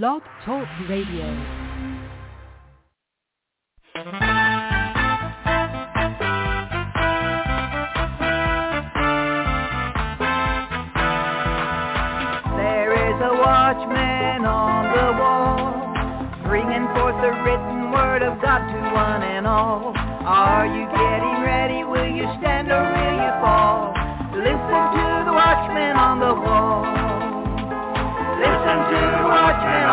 Blog Talk Radio. There is a watchman on the wall, bringing forth the written word of God to one and all. Are you getting ready? Will you stand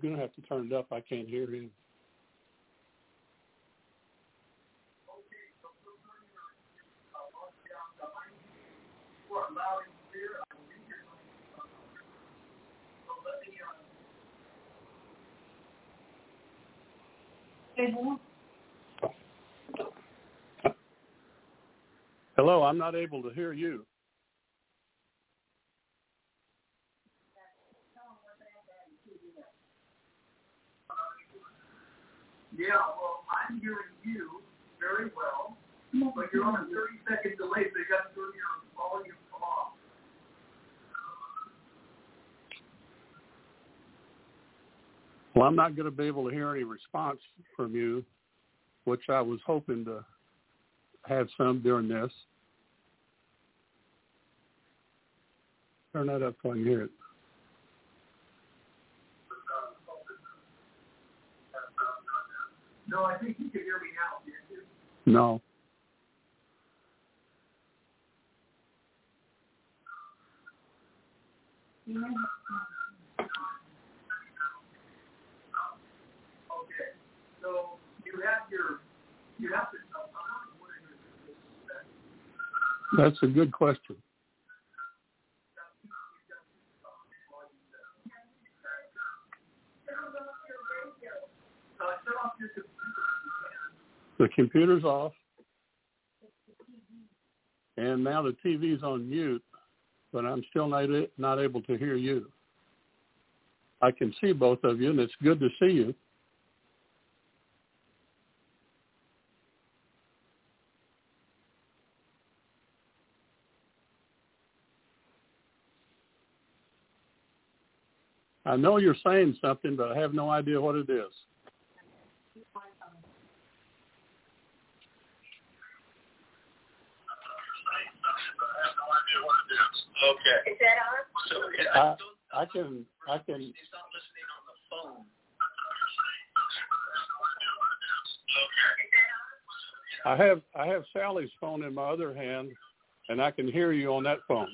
Going to have to turn it up. I can't hear him. Hello, I'm not able to hear you. Yeah, well, I'm hearing you very well, but you're on a 30 second delay, so you got to turn your volume off. Well, I'm not going to be able to hear any response from you, which I was hoping to have some during this. Turn that up so I can hear it. No, I think you can hear me now, can't you? No. Okay, so you have your, you have to, That's a good question. uh, shut off your computer. The computer's off, and now the TV's on mute, but I'm still not not able to hear you. I can see both of you, and it's good to see you. I know you're saying something, but I have no idea what it is. Okay. Is that on? So I, uh, I can I can He's not listening on the phone. Okay. I have I have Sally's phone in my other hand, and I can hear you on that phone.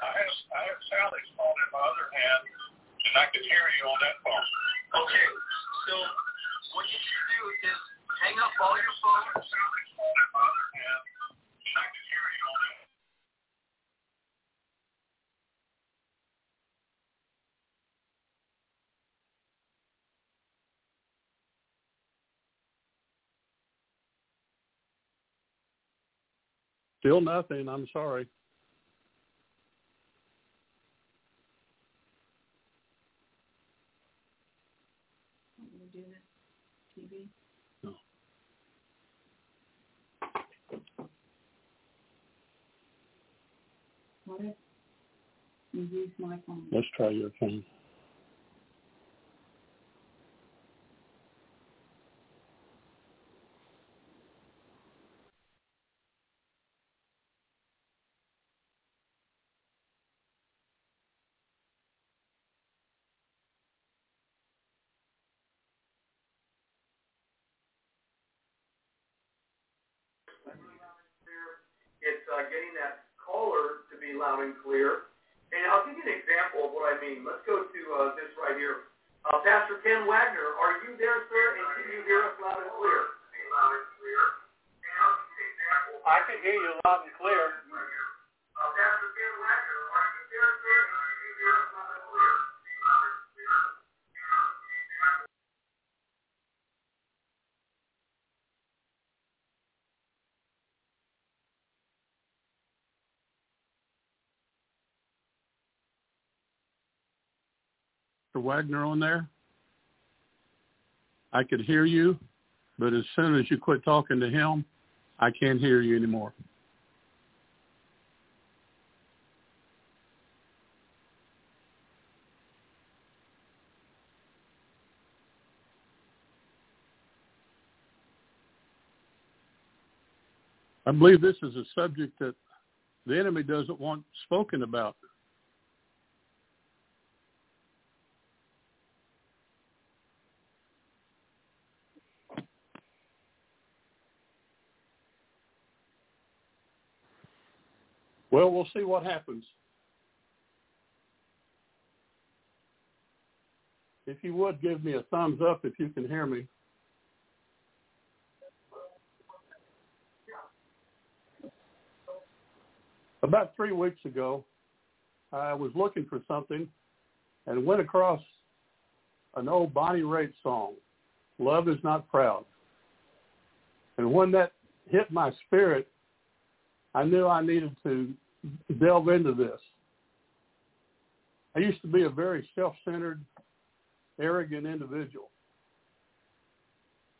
I have I have Sally's phone in my other hand, and I can hear you on that phone. Okay, so what you should do is hang up all your phones. Still nothing. I'm sorry. and use my phone. Let's try your phone. It's uh, getting that me loud and clear. And I'll give you an example of what I mean. Let's go to uh, this right here. Uh, Pastor Ken Wagner, are you there, sir? And can you hear us loud and clear? Loud and clear. I can hear you loud and clear. Uh, Pastor Ken Wagner, are you there, sir? And can you hear us loud and clear? Mr. Wagner on there? I could hear you, but as soon as you quit talking to him, I can't hear you anymore. I believe this is a subject that the enemy doesn't want spoken about. Well, we'll see what happens. If you would give me a thumbs up if you can hear me. About three weeks ago, I was looking for something and went across an old Bonnie Raitt song, Love is Not Proud. And when that hit my spirit, I knew I needed to delve into this. I used to be a very self-centered, arrogant individual.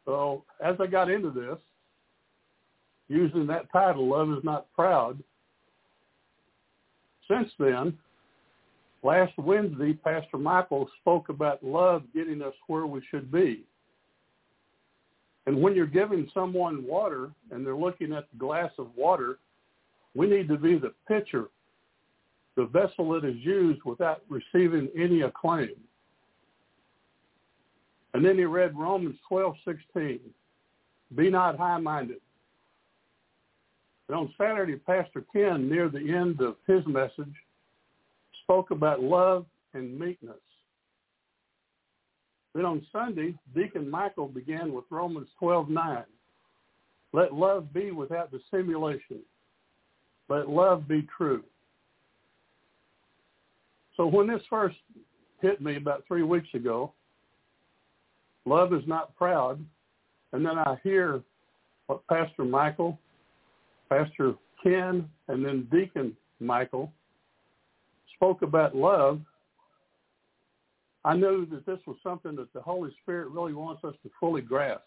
So as I got into this, using that title, Love is Not Proud, since then, last Wednesday, Pastor Michael spoke about love getting us where we should be. And when you're giving someone water and they're looking at the glass of water, we need to be the pitcher, the vessel that is used without receiving any acclaim. And then he read Romans 12:16. Be not high-minded. And on Saturday, Pastor Ken, near the end of his message, spoke about love and meekness. Then on Sunday, Deacon Michael began with Romans 12:9. Let love be without dissimulation. Let love be true. So when this first hit me about three weeks ago, love is not proud, and then I hear what Pastor Michael, Pastor Ken, and then Deacon Michael spoke about love, I knew that this was something that the Holy Spirit really wants us to fully grasp.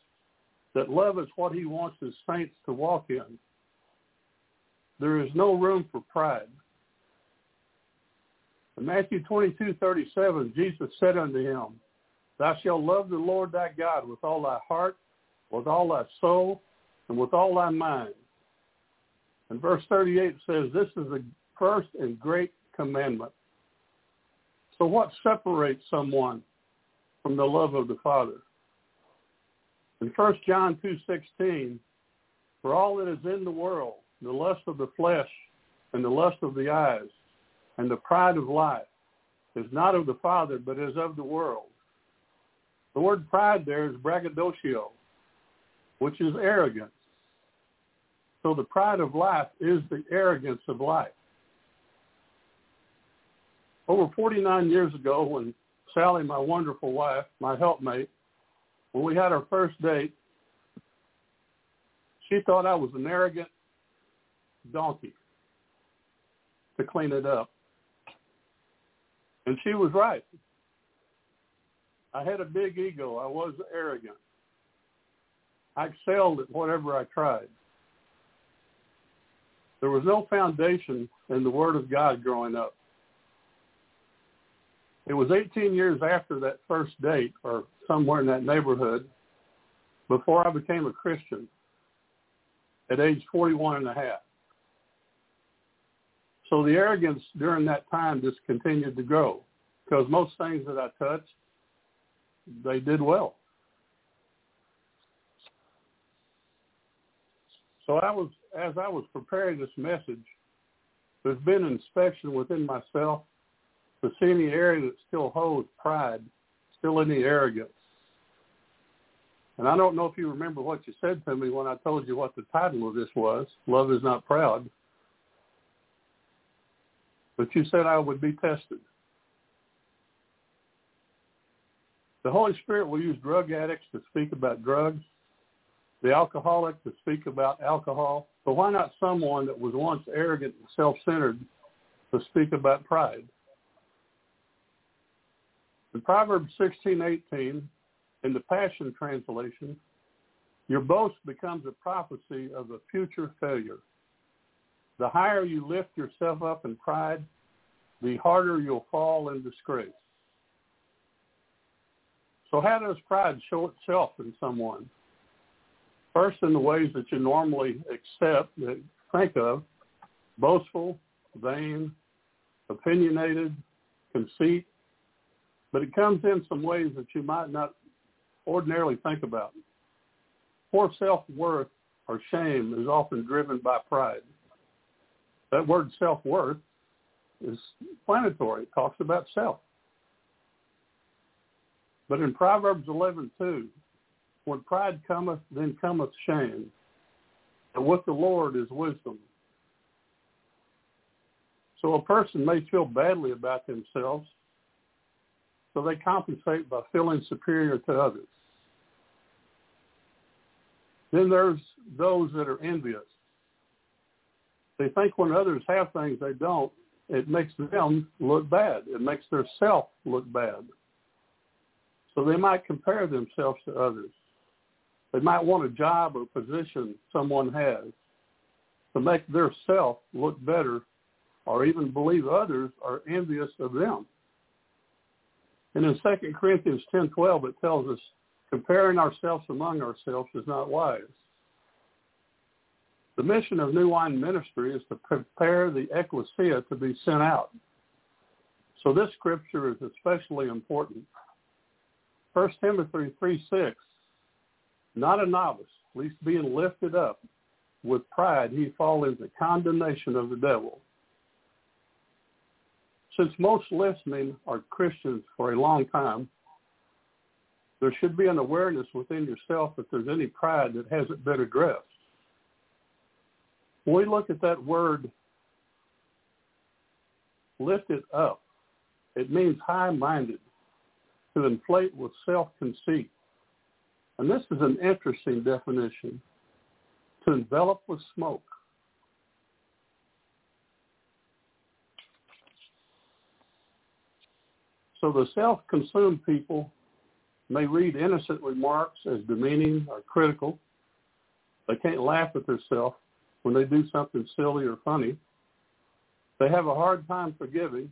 That love is what he wants his saints to walk in. There is no room for pride. In Matthew 22, 37, Jesus said unto him, Thou shalt love the Lord thy God with all thy heart, with all thy soul, and with all thy mind. And verse 38 says, This is the first and great commandment. So what separates someone from the love of the Father? In 1 John 2.16, for all that is in the world, the lust of the flesh and the lust of the eyes and the pride of life is not of the Father, but is of the world. The word pride there is braggadocio, which is arrogance. So the pride of life is the arrogance of life. Over 49 years ago, when Sally, my wonderful wife, my helpmate, when we had our first date, she thought I was an arrogant donkey to clean it up. And she was right. I had a big ego. I was arrogant. I excelled at whatever I tried. There was no foundation in the Word of God growing up. It was 18 years after that first date, or somewhere in that neighborhood, before I became a Christian at age 41 and a half. So the arrogance during that time just continued to grow because most things that I touched, they did well. So I was, as I was preparing this message, There's been inspection within myself to see any area that still holds pride, still any arrogance. And I don't know if you remember what you said to me when I told you what the title of this was, Love is Not Proud. But you said I would be tested. The Holy Spirit will use drug addicts to speak about drugs, the alcoholic to speak about alcohol. But why not someone that was once arrogant and self-centered to speak about pride? In Proverbs 16:18, in the Passion Translation, your boast becomes a prophecy of a future failure. The higher you lift yourself up in pride, the harder you'll fall in disgrace. So how does pride show itself in someone? First, in the ways that you normally accept, think of, boastful, vain, opinionated, conceit, but it comes in some ways that you might not ordinarily think about. Poor self-worth or shame is often driven by pride. That word self-worth is explanatory. It talks about self. But in Proverbs 11:2, when pride cometh, then cometh shame. And with the Lord is wisdom. So a person may feel badly about themselves, so they compensate by feeling superior to others. Then there's those that are envious. They think when others have things they don't, it makes them look bad. It makes their self look bad. So they might compare themselves to others. They might want a job or position someone has to make their self look better or even believe others are envious of them. And in 2 Corinthians 10:12 it tells us comparing ourselves among ourselves is not wise. The mission of New Wine Ministry is to prepare the ecclesia to be sent out. So this scripture is especially important. 1 Timothy 3, 6, not a novice, least being lifted up with pride, he fall into condemnation of the devil. Since most listening are Christians for a long time, there should be an awareness within yourself if there's any pride that hasn't been addressed. When we look at that word, lifted up, it means high-minded, to inflate with self-conceit. And this is an interesting definition. To envelop with smoke. So the self-consumed people may read innocent remarks as demeaning or critical. They can't laugh at themselves when they do something silly or funny. They have a hard time forgiving.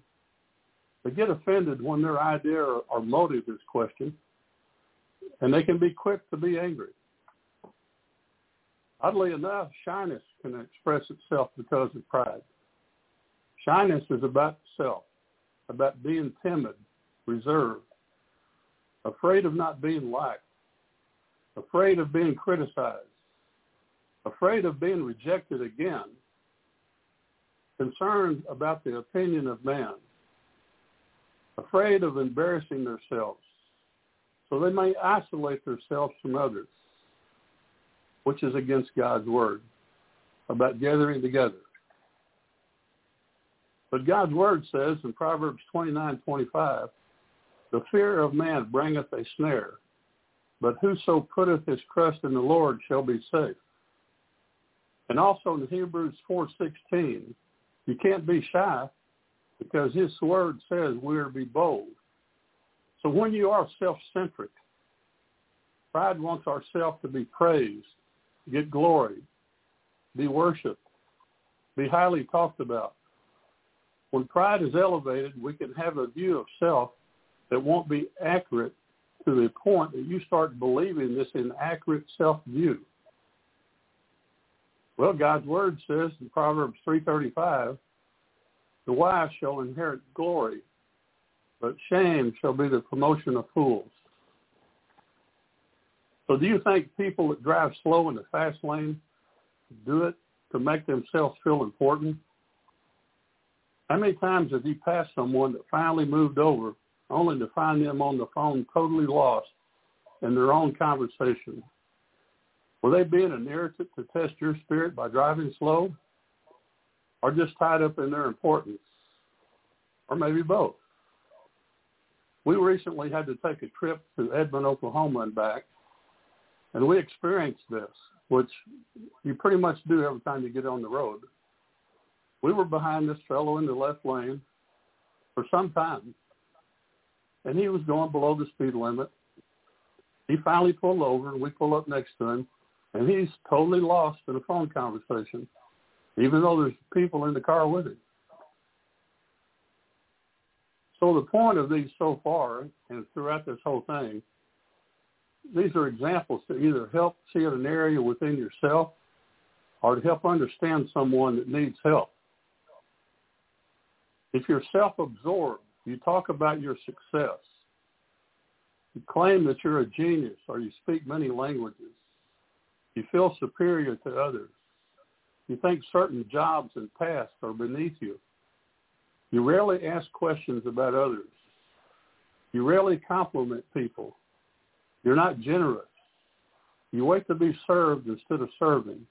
They get offended when their idea or, or motive is questioned. And they can be quick to be angry. Oddly enough, shyness can express itself because of pride. Shyness is about self, about being timid, reserved, afraid of not being liked, afraid of being criticized, afraid of being rejected again, concerned about the opinion of man, afraid of embarrassing themselves. So they may isolate themselves from others, which is against God's word about gathering together. But God's word says in Proverbs 29:25, the fear of man bringeth a snare, but whoso putteth his trust in the Lord shall be safe. And also in Hebrews 4.16, you can't be shy because his word says we are to be bold. So when you are self-centric, pride wants ourself to be praised, get glory, be worshiped, be highly talked about. When pride is elevated, we can have a view of self that won't be accurate to the point that you start believing this inaccurate self-view. Well, God's word says in Proverbs 3.35, the wise shall inherit glory, but shame shall be the promotion of fools. So do you think people that drive slow in the fast lane do it to make themselves feel important? How many times have you passed someone that finally moved over only to find them on the phone totally lost in their own conversation? Were they being an irritant to test your spirit by driving slow? Or just tied up in their importance? Or maybe both? We recently had to take a trip to Edmond, Oklahoma and back, and we experienced this, which you pretty much do every time you get on the road. We were behind this fellow in the left lane for some time, and he was going below the speed limit. He finally pulled over, and we pull up next to him, and he's totally lost in a phone conversation, even though there's people in the car with him. So the point of these so far, and throughout this whole thing, these are examples to either help see an area within yourself or to help understand someone that needs help. If you're self-absorbed, you talk about your success. You claim that you're a genius or you speak many languages. You feel superior to others. You think certain jobs and tasks are beneath you. You rarely ask questions about others. You rarely compliment people. You're not generous. You wait to be served instead of serving.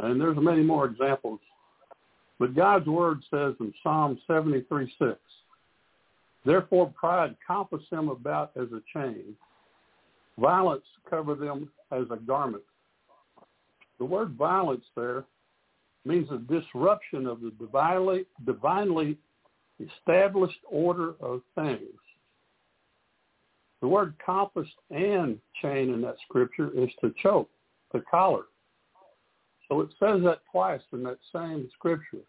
And there's many more examples. But God's word says in Psalm 73, 6, Therefore pride compass them about as a chain. Violence cover them as a garment. The word violence there means a disruption of the divinely, divinely established order of things. The word compass and chain in that scripture is to choke, to collar. So it says that twice in that same scripture.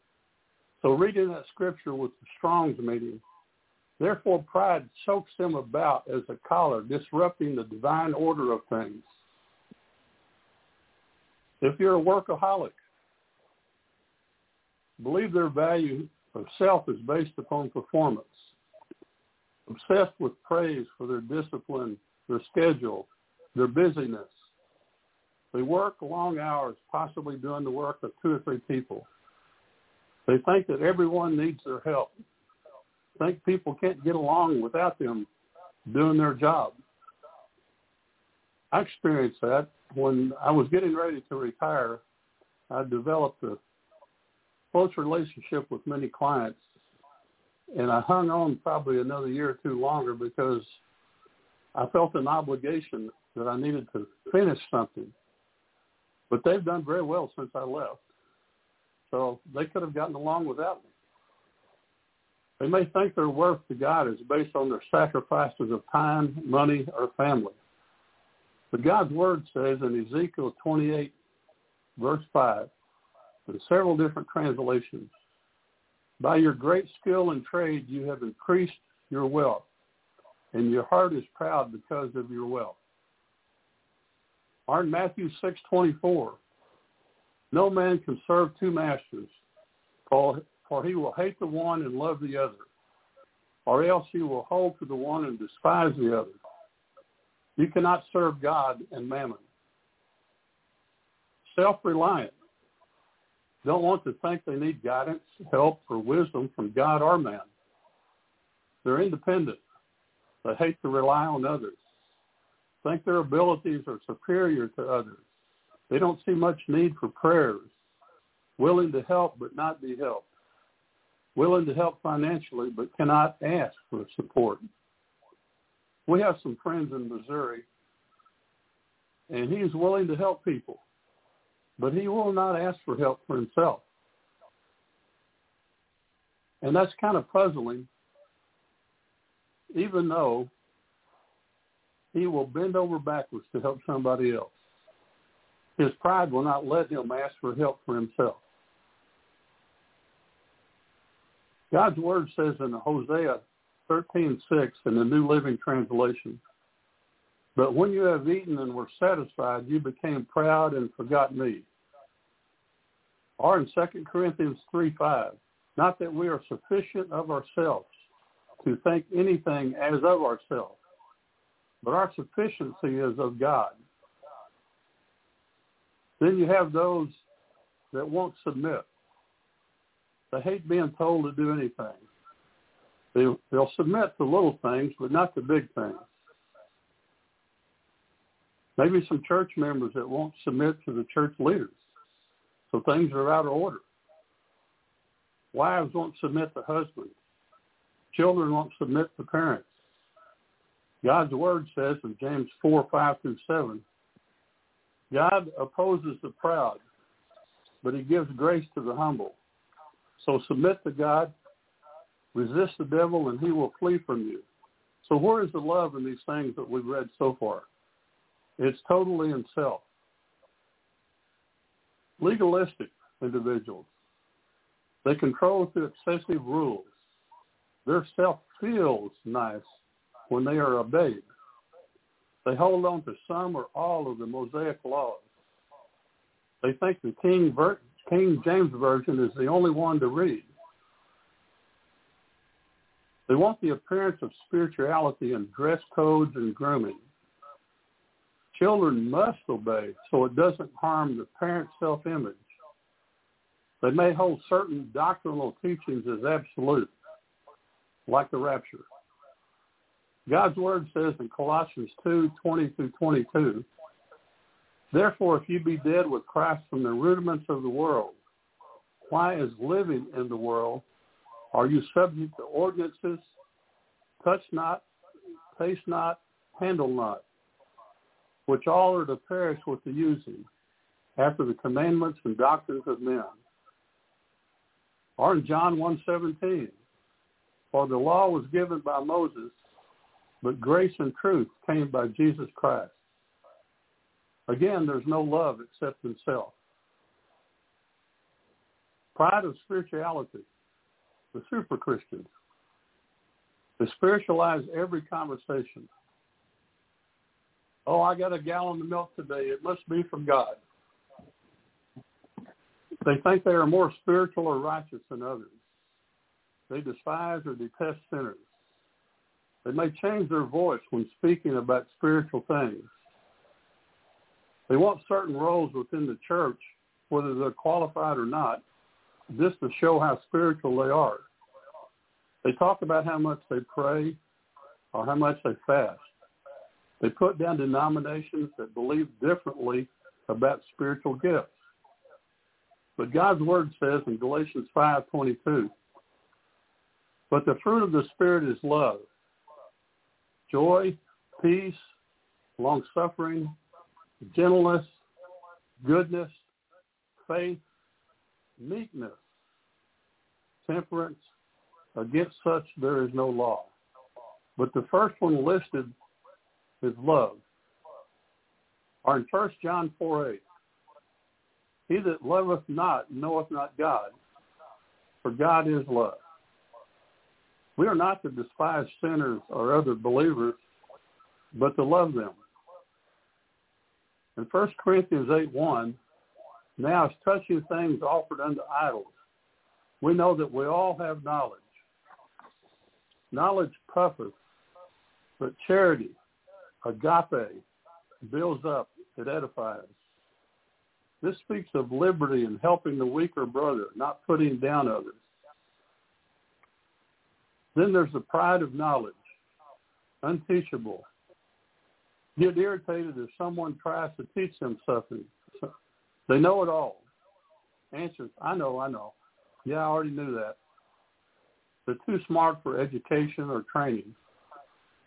So reading that scripture with the Strong's meaning, therefore pride chokes them about as a collar, disrupting the divine order of things. If you're a workaholic, believe their value of self is based upon performance. Obsessed with praise for their discipline, their schedule, their busyness. They work long hours, possibly doing the work of two or three people. They think that everyone needs their help. Think people can't get along without them doing their job. I experienced that when I was getting ready to retire. I developed a close relationship with many clients, and I hung on probably another year or two longer because I felt an obligation that I needed to finish something. But they've done very well since I left. So they could have gotten along without me. They may think their worth to God is based on their sacrifices of time, money, or family. But God's word says in Ezekiel 28, verse 5, in several different translations. By your great skill and trade, you have increased your wealth, and your heart is proud because of your wealth. Or in Matthew 6:24, no man can serve two masters, for, for he will hate the one and love the other, or else he will hold to the one and despise the other. You cannot serve God and mammon. Self-reliant don't want to think they need guidance, help, or wisdom from God or man. They're independent. They hate to rely on others. Think their abilities are superior to others. They don't see much need for prayers. Willing to help but not be helped. Willing to help financially but cannot ask for support. We have some friends in Missouri, and he's willing to help people but he will not ask for help for himself. And that's kind of puzzling, even though he will bend over backwards to help somebody else. His pride will not let him ask for help for himself. God's word says in Hosea 13:6 in the New Living Translation, "But when you have eaten and were satisfied, you became proud and forgot me." Or in 2 Corinthians 3, 5, not that we are sufficient of ourselves to think anything as of ourselves, but our sufficiency is of God. Then you have those that won't submit. They hate being told to do anything. They, they'll submit to little things, but not to big things. Maybe some church members that won't submit to the church leaders. So things are out of order. Wives won't submit to husbands. Children won't submit to parents. God's word says in James 4, 5 through 7, God opposes the proud, but he gives grace to the humble. So submit to God, resist the devil, and he will flee from you. So where is the love in these things that we've read so far? It's totally in self. Legalistic individuals. They control through excessive rules. Their self feels nice when they are obeyed. They hold on to some or all of the Mosaic laws. They think the King, King James Version is the only one to read. They want the appearance of spirituality in dress codes and grooming. Children must obey so it doesn't harm the parent's self-image. They may hold certain doctrinal teachings as absolute, like the rapture. God's word says in Colossians 2, 20 through 22, Therefore, if you be dead with Christ from the rudiments of the world, why as living in the world are you subject to ordinances, touch not, taste not, handle not, which all are to perish with the using, after the commandments and doctrines of men. Or in John 1.17, for the law was given by Moses, but grace and truth came by Jesus Christ. Again, there's no love except in self. Pride of spirituality, the super Christians. They spiritualize every conversation. Oh, I got a gallon of milk today. It must be from God. They think they are more spiritual or righteous than others. They despise or detest sinners. They may change their voice when speaking about spiritual things. They want certain roles within the church, whether they're qualified or not, just to show how spiritual they are. They talk about how much they pray or how much they fast. They put down denominations that believe differently about spiritual gifts. But God's word says in Galatians 5:22, "But the fruit of the spirit is love, joy, peace, long-suffering, gentleness, goodness, faith, meekness, temperance. Against such there is no law." But the first one listed is love. Or in 1 John 4, 8, he that loveth not knoweth not God, for God is love. We are not to despise sinners or other believers, but to love them. In 1 Corinthians 8, 1, now as touching things offered unto idols, we know that we all have knowledge. Knowledge puffeth, but charity Agape builds up, it edifies. This speaks of liberty and helping the weaker brother, not putting down others. Then there's the pride of knowledge, unteachable. Get irritated if someone tries to teach them something. They know it all. Answers, I know, I know. Yeah, I already knew that. They're too smart for education or training.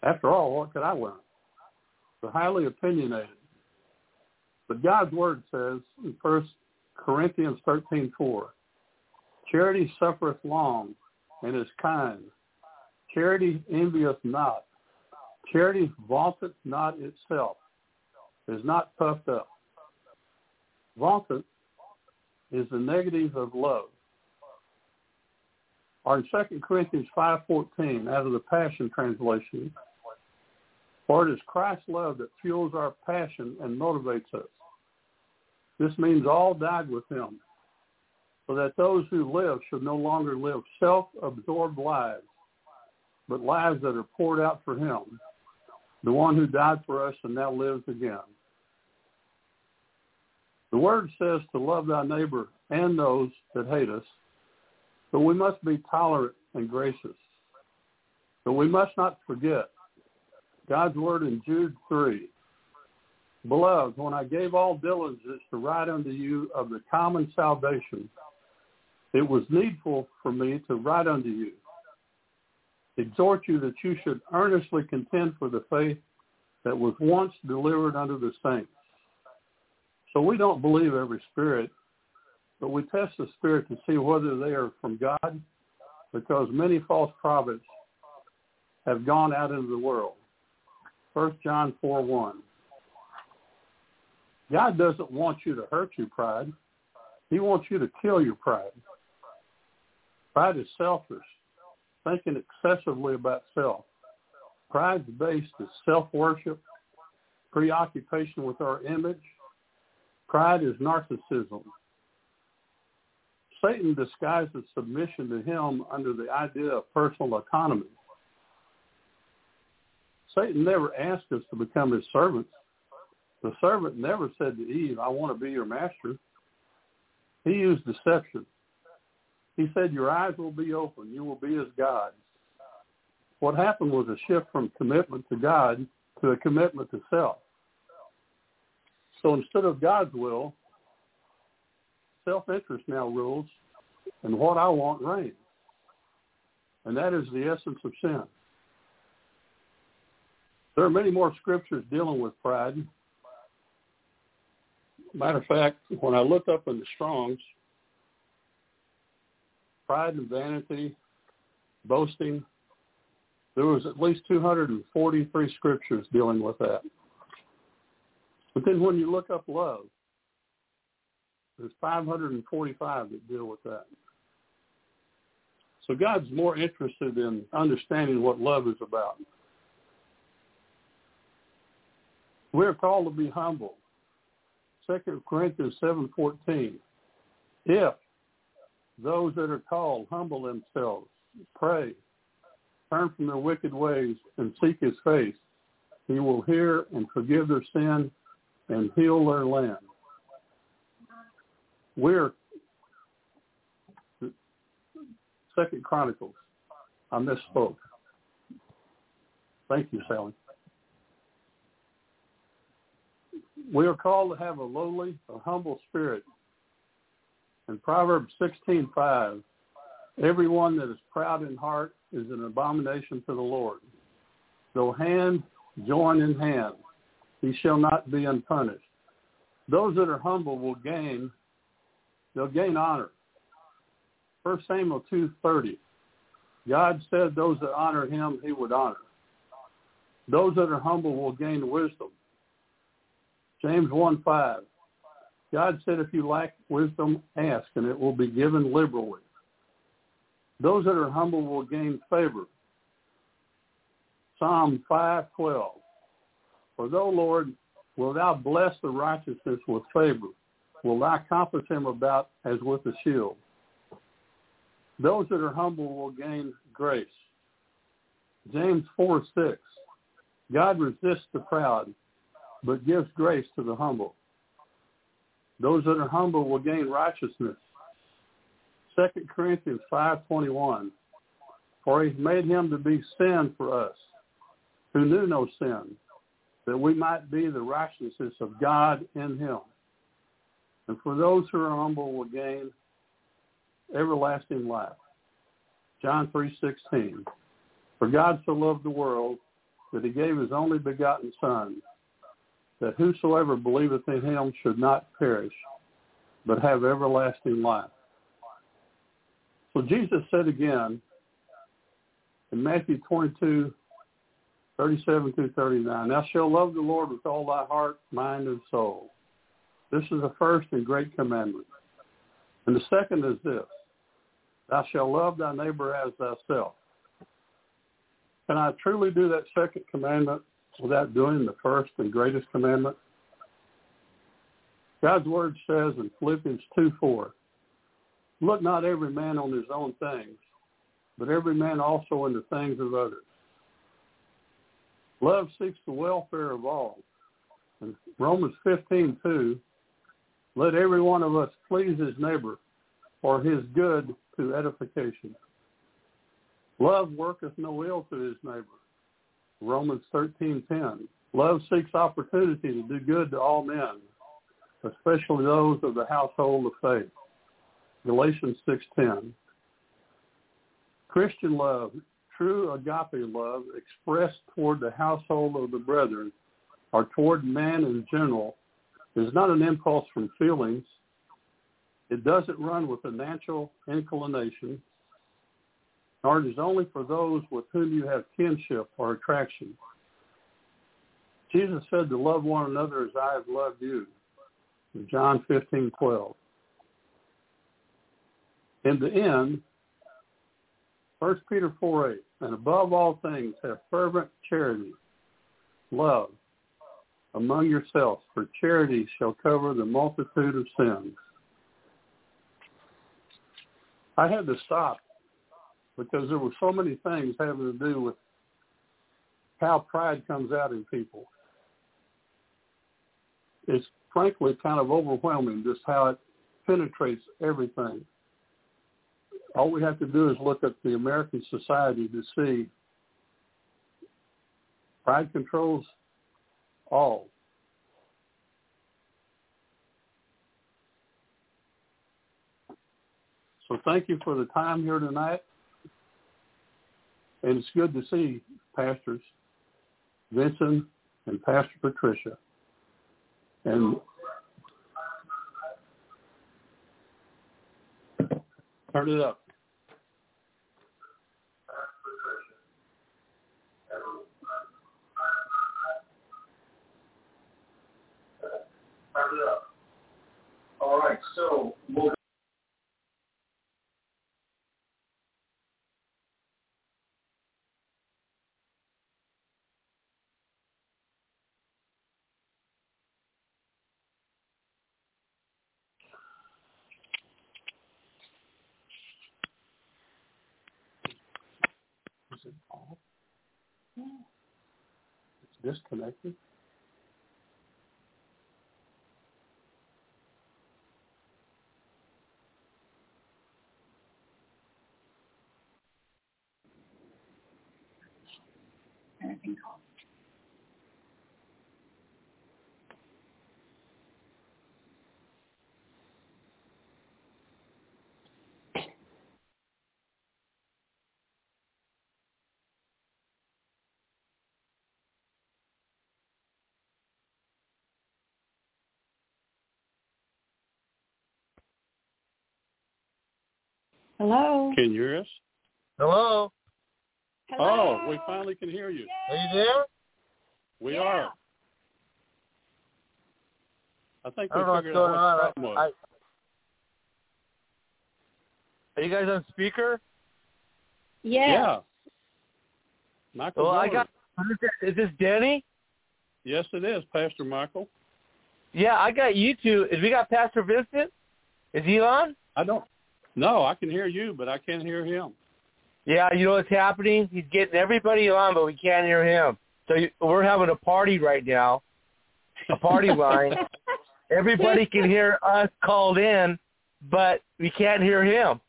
After all, what could I learn? They're highly opinionated. But God's word says in 1 Corinthians 13:4, charity suffereth long and is kind. Charity envieth not. Charity vaunteth not itself, is not puffed up. Vaunteth is the negative of love. Or in 2 Corinthians 5.14, out of the Passion Translation, for it is Christ's love that fuels our passion and motivates us. This means all died with him, so that those who live should no longer live self-absorbed lives, but lives that are poured out for him, the one who died for us and now lives again. The word says to love thy neighbor and those that hate us, But we must be tolerant and gracious. But we must not forget God's word in Jude 3. Beloved, when I gave all diligence to write unto you of the common salvation, it was needful for me to write unto you, exhort you that you should earnestly contend for the faith that was once delivered unto the saints. So we don't believe every spirit, but we test the spirit to see whether they are from God, because many false prophets have gone out into the world. 1 John 4, 1. God doesn't want you to hurt your pride. He wants you to kill your pride. Pride is selfish, thinking excessively about self. Pride's based is self-worship, preoccupation with our image. Pride is narcissism. Satan disguises submission to him under the idea of personal autonomy. Satan never asked us to become his servants. The servant never said to Eve, I want to be your master. He used deception. He said, your eyes will be open. You will be as gods. What happened was a shift from commitment to God to a commitment to self. So instead of God's will, self-interest now rules, and what I want reigns. And that is the essence of sin. There are many more scriptures dealing with pride. Matter of fact, when I looked up in the Strongs, pride and vanity, boasting, there was at least 243 scriptures dealing with that. But then when you look up love, there's 545 that deal with that. So God's more interested in understanding what love is about. We're called to be humble. 2 Corinthians 7.14. If those that are called humble themselves, pray, turn from their wicked ways, and seek his face, he will hear and forgive their sin and heal their land. We're Second Chronicles. I misspoke. Thank you, Sally. We are called to have a lowly, a humble spirit. In Proverbs 16:5, everyone that is proud in heart is an abomination to the Lord. Though hand join in hand, he shall not be unpunished. Those that are humble will gain, they'll gain honor. 1 Samuel 2.30, God said those that honor him, he would honor. Those that are humble will gain wisdom. James 1.5, God said if you lack wisdom, ask, and it will be given liberally. Those that are humble will gain favor. Psalm 5.12, for though, Lord, will thou bless the righteousness with favor, will thou compass him about as with a shield. Those that are humble will gain grace. James 4, 6. God resists the proud, but gives grace to the humble. Those that are humble will gain righteousness. 2 Corinthians 5.21. For he made him to be sin for us, who knew no sin, that we might be the righteousness of God in him. And for those who are humble will gain everlasting life. John 3:16. For God so loved the world that he gave his only begotten son, that whosoever believeth in him should not perish, but have everlasting life. So Jesus said again in Matthew 22, 37 through 39, Thou shalt love the Lord with all thy heart, mind, and soul. This is the first and great commandment. And the second is this, Thou shalt love thy neighbor as thyself. Can I truly do that second commandment without doing the first and greatest commandment? God's word says in Philippians 2, 4, Look not every man on his own things, but every man also in the things of others. Love seeks the welfare of all. In Romans 15, 2, let every one of us please his neighbor for his good to edification. Love worketh no ill to his neighbor. Romans 13:10. Love seeks opportunity to do good to all men, especially those of the household of faith. Galatians 6:10. Christian love, true agape love expressed toward the household of the brethren or toward man in general is not an impulse from feelings. It doesn't run with a natural inclination, nor it is only for those with whom you have kinship or attraction. Jesus said to love one another as I have loved you. In John 15, 12. In the end, 1 Peter 4, 8, and above all things have fervent charity, love among yourselves, for charity shall cover the multitude of sins. I had to stop because there were so many things having to do with how pride comes out in people. It's frankly kind of overwhelming just how it penetrates everything. All we have to do is look at the American society to see pride controls all. So thank you for the time here tonight. And it's good to see pastors Vincent and Pastor Patricia. And turn it up. All right, so we'll Is it off? It's disconnected. Hello. Can you hear us? Hello. Hello. Oh, we finally can hear you. Are you there? We Yeah. are. I think I we don't know what's figured out going what on. the I, problem I, was. are you guys on speaker? Yeah. Yeah. Michael Well, I got. Is this Danny? Yes, it is, Pastor Michael. Yeah, I got you two. Is we got Pastor Vincent? Is he on? I don't. No, I can hear you, but I can't hear him. Yeah, you know what's happening? He's getting everybody on, but we can't hear him. So you- we're having a party right now, a party line. Everybody can hear us called in, but we can't hear him.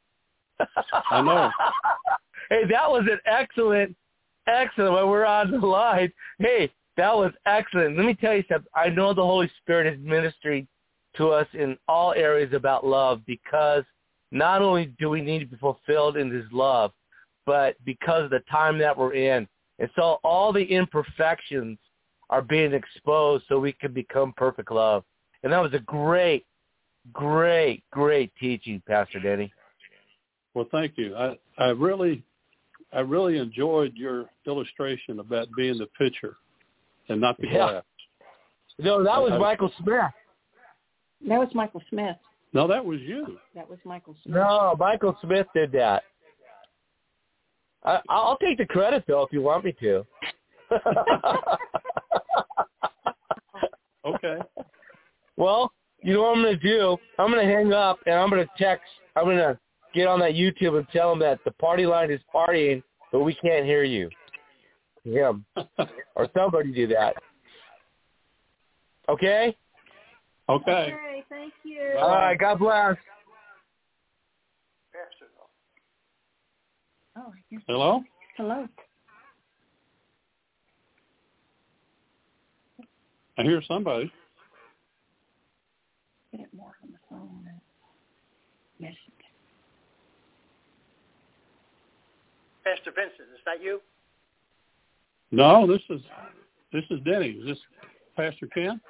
I know. hey, that was an excellent, excellent. When we're on the line, hey, that was excellent. Let me tell you something. I know the Holy Spirit is ministering to us in all areas about love because not only do we need to be fulfilled in His love, but because of the time that we're in. And so all the imperfections are being exposed so we can become perfect love. And that was a great, great, great teaching, Pastor Denny. Well, thank you. I I really I really enjoyed your illustration about being the pitcher and not the Yeah. glass. No, that was I- Michael Smith. That was Michael Smith. No, that was you. That was Michael Smith. No, Michael Smith did that. I, I'll take the credit though if you want me to. Okay. Well, you know what I'm going to do? I'm going to hang up and I'm going to text. I'm going to get on that YouTube and tell him that the party line is partying, but we can't hear you. Him or somebody do that. Okay. Okay. Okay, thank you. All right. God bless. Oh, Hello? hello. I hear somebody. Get it more on the phone. Yes. Pastor Vincent, is that you? No, this is this is Denny. Is this Pastor Ken?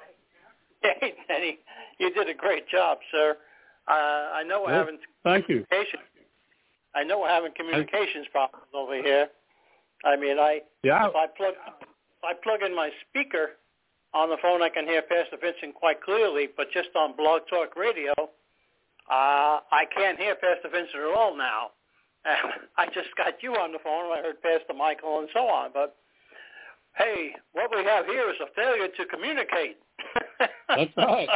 Denny, you did a great job, sir. Uh, I know we're Well, having Thank you. I know we're having communications problems over here. I mean, I Yeah, if I plug if I plug in my speaker on the phone, I can hear Pastor Vincent quite clearly. But just on Blog Talk Radio, uh, I can't hear Pastor Vincent at all now. I just got you on the phone. I heard Pastor Michael and so on. But hey, what we have here is a failure to communicate. That's right.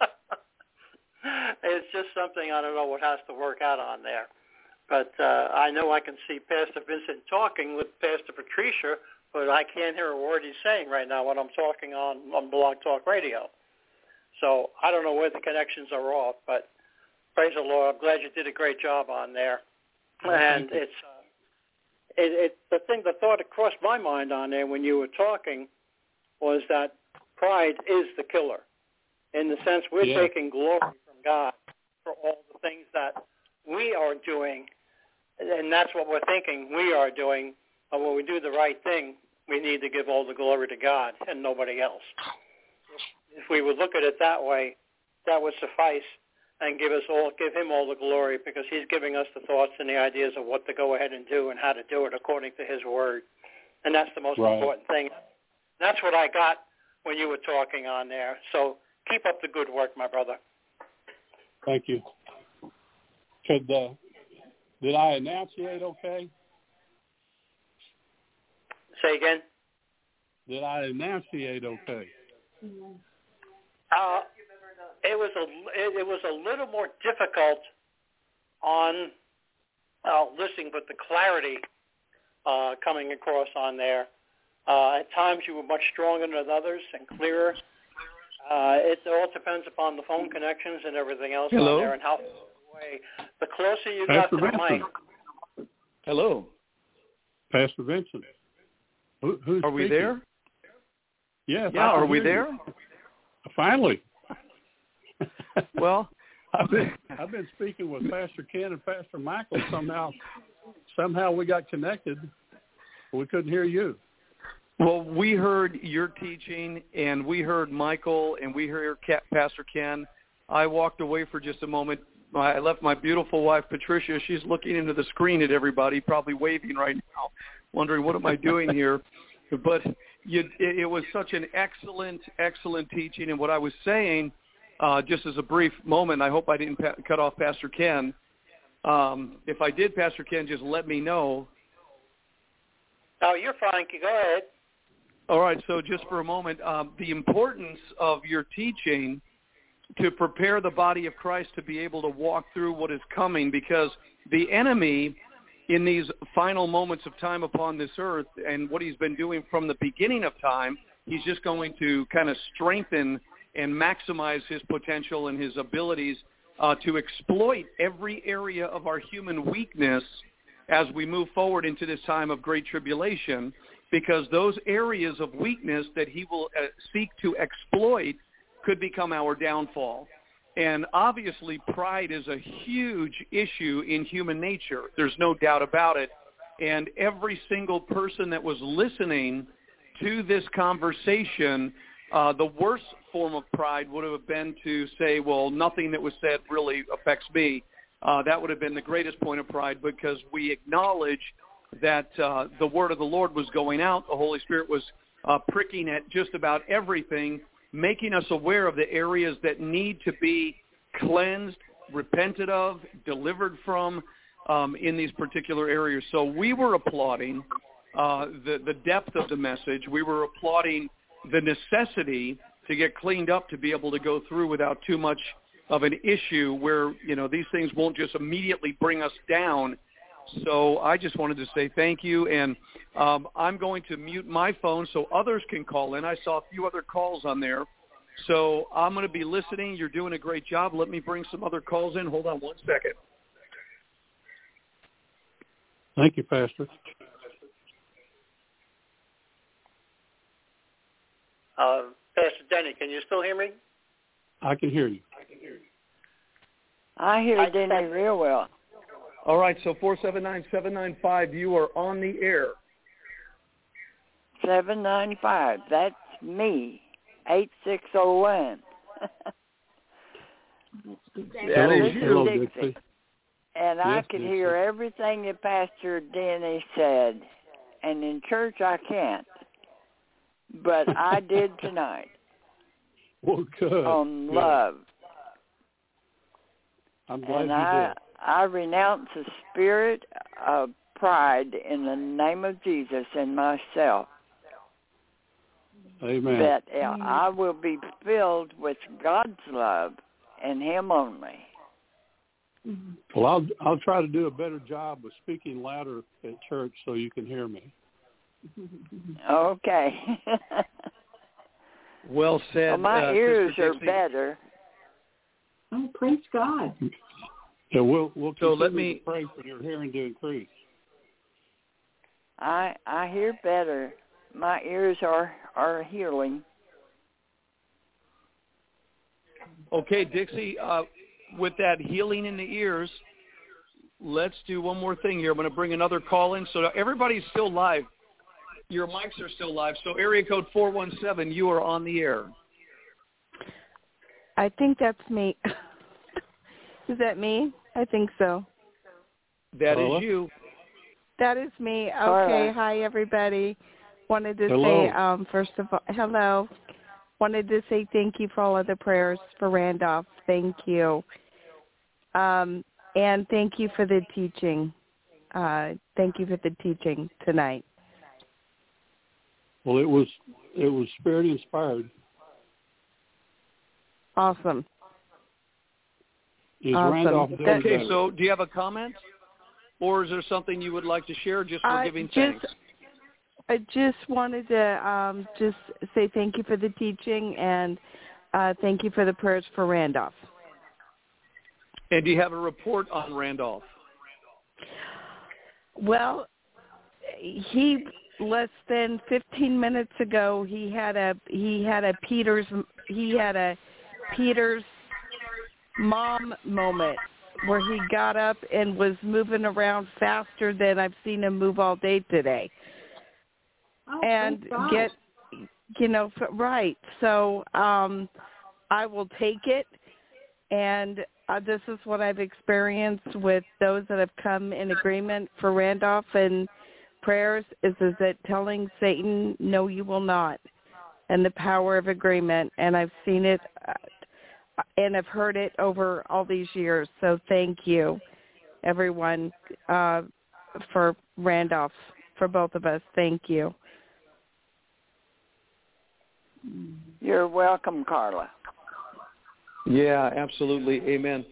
it's just something I don't know what has to work out on there. But uh, I know I can see Pastor Vincent talking with Pastor Patricia, but I can't hear a word he's saying right now when I'm talking on, on Blog Talk Radio. So I don't know where the connections are off, but praise the Lord. I'm glad you did a great job on there. and it's uh, it, it the thing the thought that crossed my mind on there when you were talking was that pride is the killer in the sense we're Yeah. taking glory from God for all the things that we are doing, and that's what we're thinking we are doing. And when we do the right thing, we need to give all the glory to God and nobody else. If we would look at it that way, that would suffice and give us all, give him all the glory because he's giving us the thoughts and the ideas of what to go ahead and do and how to do it according to his word. And that's the most Right. important thing. That's what I got when you were talking on there. So keep up the good work, my brother. Thank you. Could uh, did I enunciate okay? Say again. Did I enunciate okay? Uh, it was a it, it was a little more difficult on uh, listening, but the clarity uh, coming across on there. Uh, at times you were much stronger than others and clearer. Uh, it all depends upon the phone connections and everything else Hello? on there and how far away. The closer you got Pastor to the mic, Hello. Pastor Vincent. Who, who's Are we speaking? there? Yes. Yeah, I can are we there? Finally. Well, I've been I've been speaking with Pastor Ken and Pastor Michael. Somehow, somehow we got connected. We couldn't hear you. Well, we heard your teaching, and we heard Michael, and we heard Pastor Ken. I walked away for just a moment. I left my beautiful wife Patricia. She's looking into the screen at everybody, probably waving right now, wondering what am I doing here. But you, it, it was such an excellent, excellent teaching. And what I was saying, uh, just as a brief moment, I hope I didn't pa- cut off Pastor Ken. Um, if I did, Pastor Ken, just let me know. oh, you're fine. Go ahead. All right, so just for a moment, um, the importance of your teaching to prepare the body of Christ to be able to walk through what is coming because the enemy in these final moments of time upon this earth and what he's been doing from the beginning of time, he's just going to kind of strengthen and maximize his potential and his abilities uh, to exploit every area of our human weakness as we move forward into this time of great tribulation because those areas of weakness that he will uh, seek to exploit could become our downfall. And obviously pride is a huge issue in human nature. There's no doubt about it. And every single person that was listening to this conversation, uh, the worst form of pride would have been to say, well, nothing that was said really affects me. Uh, that would have been the greatest point of pride because we acknowledge that uh, the word of the Lord was going out. The Holy Spirit was uh, pricking at just about everything, making us aware of the areas that need to be cleansed, repented of, delivered from um, in these particular areas. So we were applauding uh, the, the depth of the message. We were applauding the necessity to get cleaned up to be able to go through without too much of an issue where, you know, these things won't just immediately bring us down. So I just wanted to say thank you, and um, I'm going to mute my phone so others can call in. I saw a few other calls on there. So I'm going to be listening. You're doing a great job. Let me bring some other calls in. Hold on one second. Thank you, Pastor. Uh, Pastor Denny, can you still hear me? I can hear you. I can hear you. I- Denny real well. All right, so four seven nine seven nine five. You are on the air. Seven nine five. That's me. Eight six oh one. That hello, is you. hello, Dixie. Dixie. And I Yes, could Dixie. hear everything that Pastor Denny said. And in church I can't. But I did tonight Well, good. on good. love. I'm glad and you I did. I renounce the spirit of pride in the name of Jesus in myself. Amen. That I will be filled with God's love and Him only. Well, I'll I'll try to do a better job of speaking louder at church so you can hear me. Okay. Well said. well, my uh, ears Sister are Dixie. better. Oh, praise God. Yeah, we'll we'll So let me- pray for your hearing to increase. I I hear better. My ears are are healing. Okay, Dixie. Uh, with that healing in the ears, let's do one more thing here. I'm going to bring another call in. So everybody's still live. Your mics are still live. So area code four one seven. You are on the air. I think that's me. is that me? I think so. That is Carla? you. That is me. Okay. Carla. Hi, everybody. Wanted to Hello. say, um, first of all, hello. Wanted to say thank you for all of the prayers for Randolph. Thank you. Um, and thank you for the teaching. Uh, thank you for the teaching tonight. Well, it was it was spirit inspired. Awesome. Is Awesome. Randolph doing Okay, better? so do you have a comment, or is there something you would like to share just for Uh, giving just- thanks? I just wanted to um, just say thank you for the teaching and uh, thank you for the prayers for Randolph. And do you have a report on Randolph? Well, he less than 15 minutes ago he had a he had a Peter's he had a Peter's mom moment where he got up and was moving around faster than I've seen him move all day today. Oh, and get you know right. So um i will take it. And uh, this is what i've experienced with those that have come in agreement for randolph and prayers is is that telling satan no you will not and the power of agreement and i've seen it uh, and i've heard it over all these years so thank you everyone uh for randolph for both of us thank you You're welcome, Carla. Yeah, absolutely. Amen.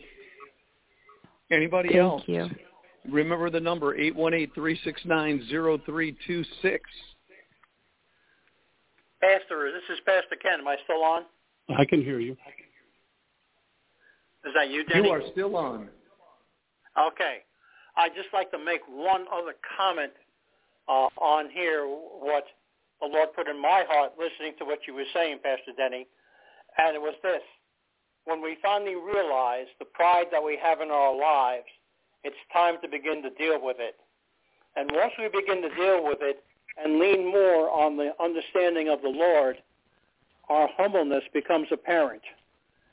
Anybody thank else? Thank you Remember the number eight one eight three six nine zero three two six. Pastor, this is Pastor Ken. Am I still on? I can hear you. Is that you, Denny? You are still on. Okay. I'd just like to make one other comment uh, on here, what the Lord put in my heart listening to what you were saying, Pastor Denny. And it was this. When we finally realize the pride that we have in our lives, it's time to begin to deal with it. And once we begin to deal with it and lean more on the understanding of the Lord, our humbleness becomes apparent.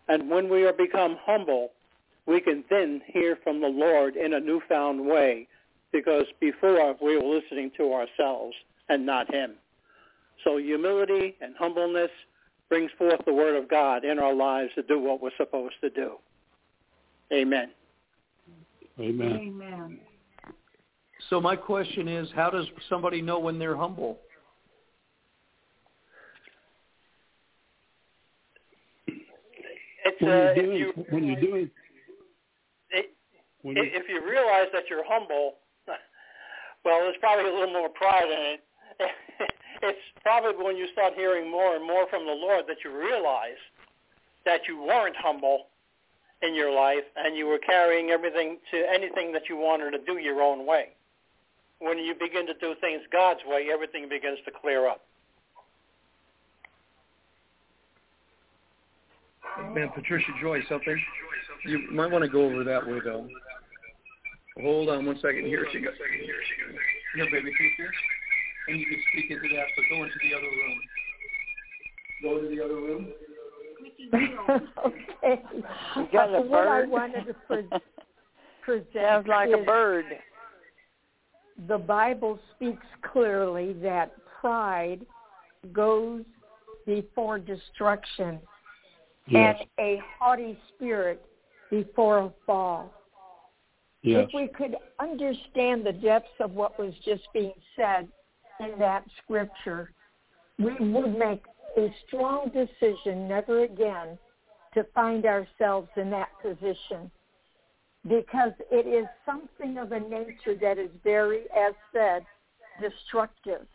And when we are become humble, we can then hear from the Lord in a newfound way because before we were listening to ourselves and not him. So humility and humbleness brings forth the word of God in our lives to do what we're supposed to do. Amen. Amen. Amen. So my question is, how does somebody know when they're humble? It's When uh, you're if doing you when you're doing it, when you, if you realize that you're humble, well, there's probably a little more pride in it. it's probably when you start hearing more and more from the Lord that you realize that you weren't humble in your life and you were carrying everything to anything that you wanted to do your own way. when you begin to do things God's way, everything begins to clear up. Man, Patricia Joy, something. You might want to go over that way though. Hold on one second. Here she goes. Here, baby, keep here. And you can speak into that, but go into the other room. Go to the other room. okay. You got a uh, what I wanted to pre- present Sounds like a bird. the Bible speaks clearly that pride goes before destruction Yes. and a haughty spirit before a fall. Yes. If we could understand the depths of what was just being said in that scripture, we would make a strong decision never again to find ourselves in that position because it is something of a nature that is very, as said, destructive.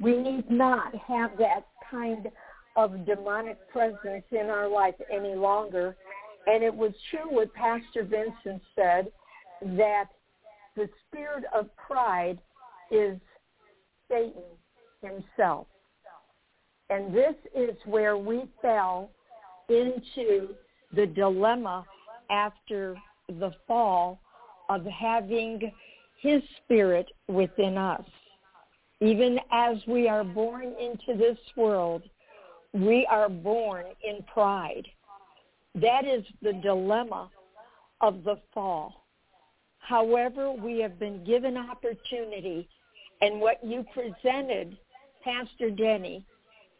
We need not have that kind of demonic presence in our life any longer. And it was true what Pastor Vincent said that the spirit of pride is Satan himself. And this is where we fell into the dilemma after the fall of having his spirit within us. Even as we are born into this world, we are born in pride. That is the dilemma of the fall. However, we have been given opportunity, and what you presented, Pastor Denny,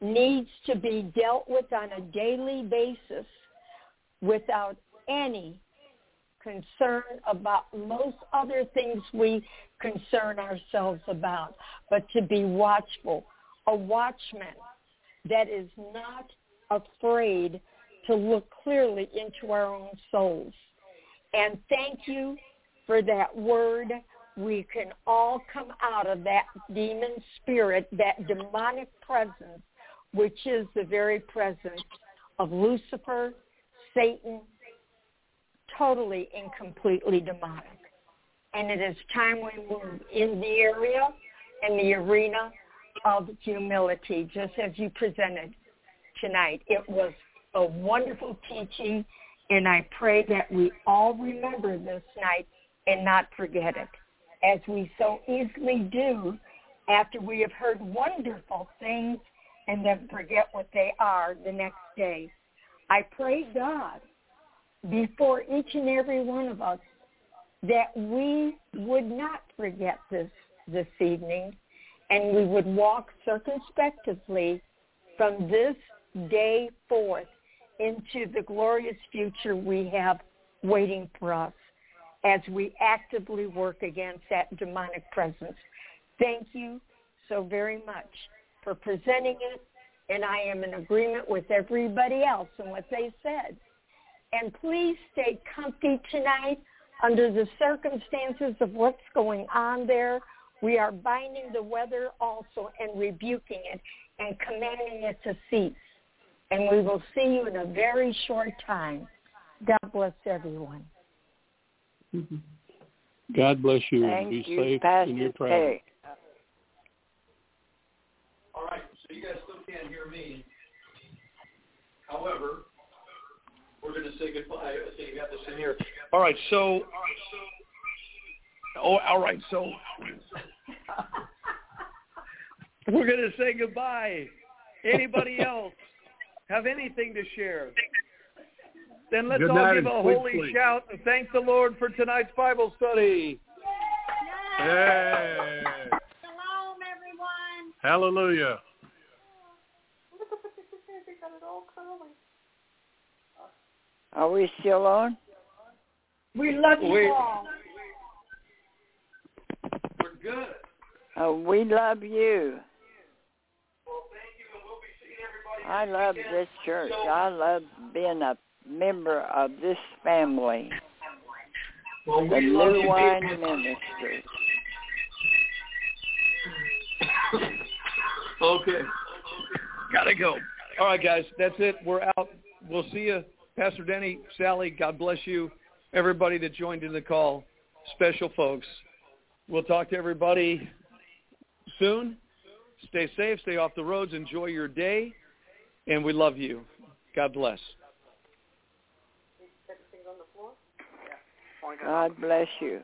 needs to be dealt with on a daily basis without any concern about most other things we concern ourselves about, but to be watchful, a watchman that is not afraid to look clearly into our own souls. And thank you for that word. We can all come out of that demon spirit, that demonic presence, which is the very presence of Lucifer, Satan, totally and completely demonic. And it is time we move in the area and the arena of humility, just as you presented tonight. It was a wonderful teaching, and I pray that we all remember this night and not forget it, as we so easily do after we have heard wonderful things and then forget what they are the next day. I pray God before each and every one of us that we would not forget this this evening and we would walk circumspectively from this day forth into the glorious future we have waiting for us as we actively work against that demonic presence. Thank you so very much for presenting it, and I am in agreement with everybody else and what they said. And please stay comfy tonight under the circumstances of what's going on there. We are binding the weather also and rebuking it and commanding it to cease. And we will see you in a very short time. God bless everyone. Mm-hmm. God bless you and be you, safe Pastor in your travel. Terry. All right, so you guys still can't hear me. However, we're going to say goodbye. I think you have this in here. All right, so. Oh, all right, so. we're going to say goodbye. Anybody else have anything to share? Then let's Good all night give a holy sleep. shout and thank the Lord for tonight's Bible study. Hey. Shalom, everyone. Hallelujah. Are we still on? We love you We- all. We're good. Oh, we love you. Well, thank you, and we'll be seeing everybody. I love this church. I love being a member of this family, Well, the we love New you, Wine. Ministry. Okay. Gotta go. All right, guys, that's it. We're out. We'll see you, Pastor Denny, Sally. God bless you, everybody that joined in the call, special folks. We'll talk to everybody soon. Stay safe. Stay off the roads. Enjoy your day, and we love you. God bless. God bless you.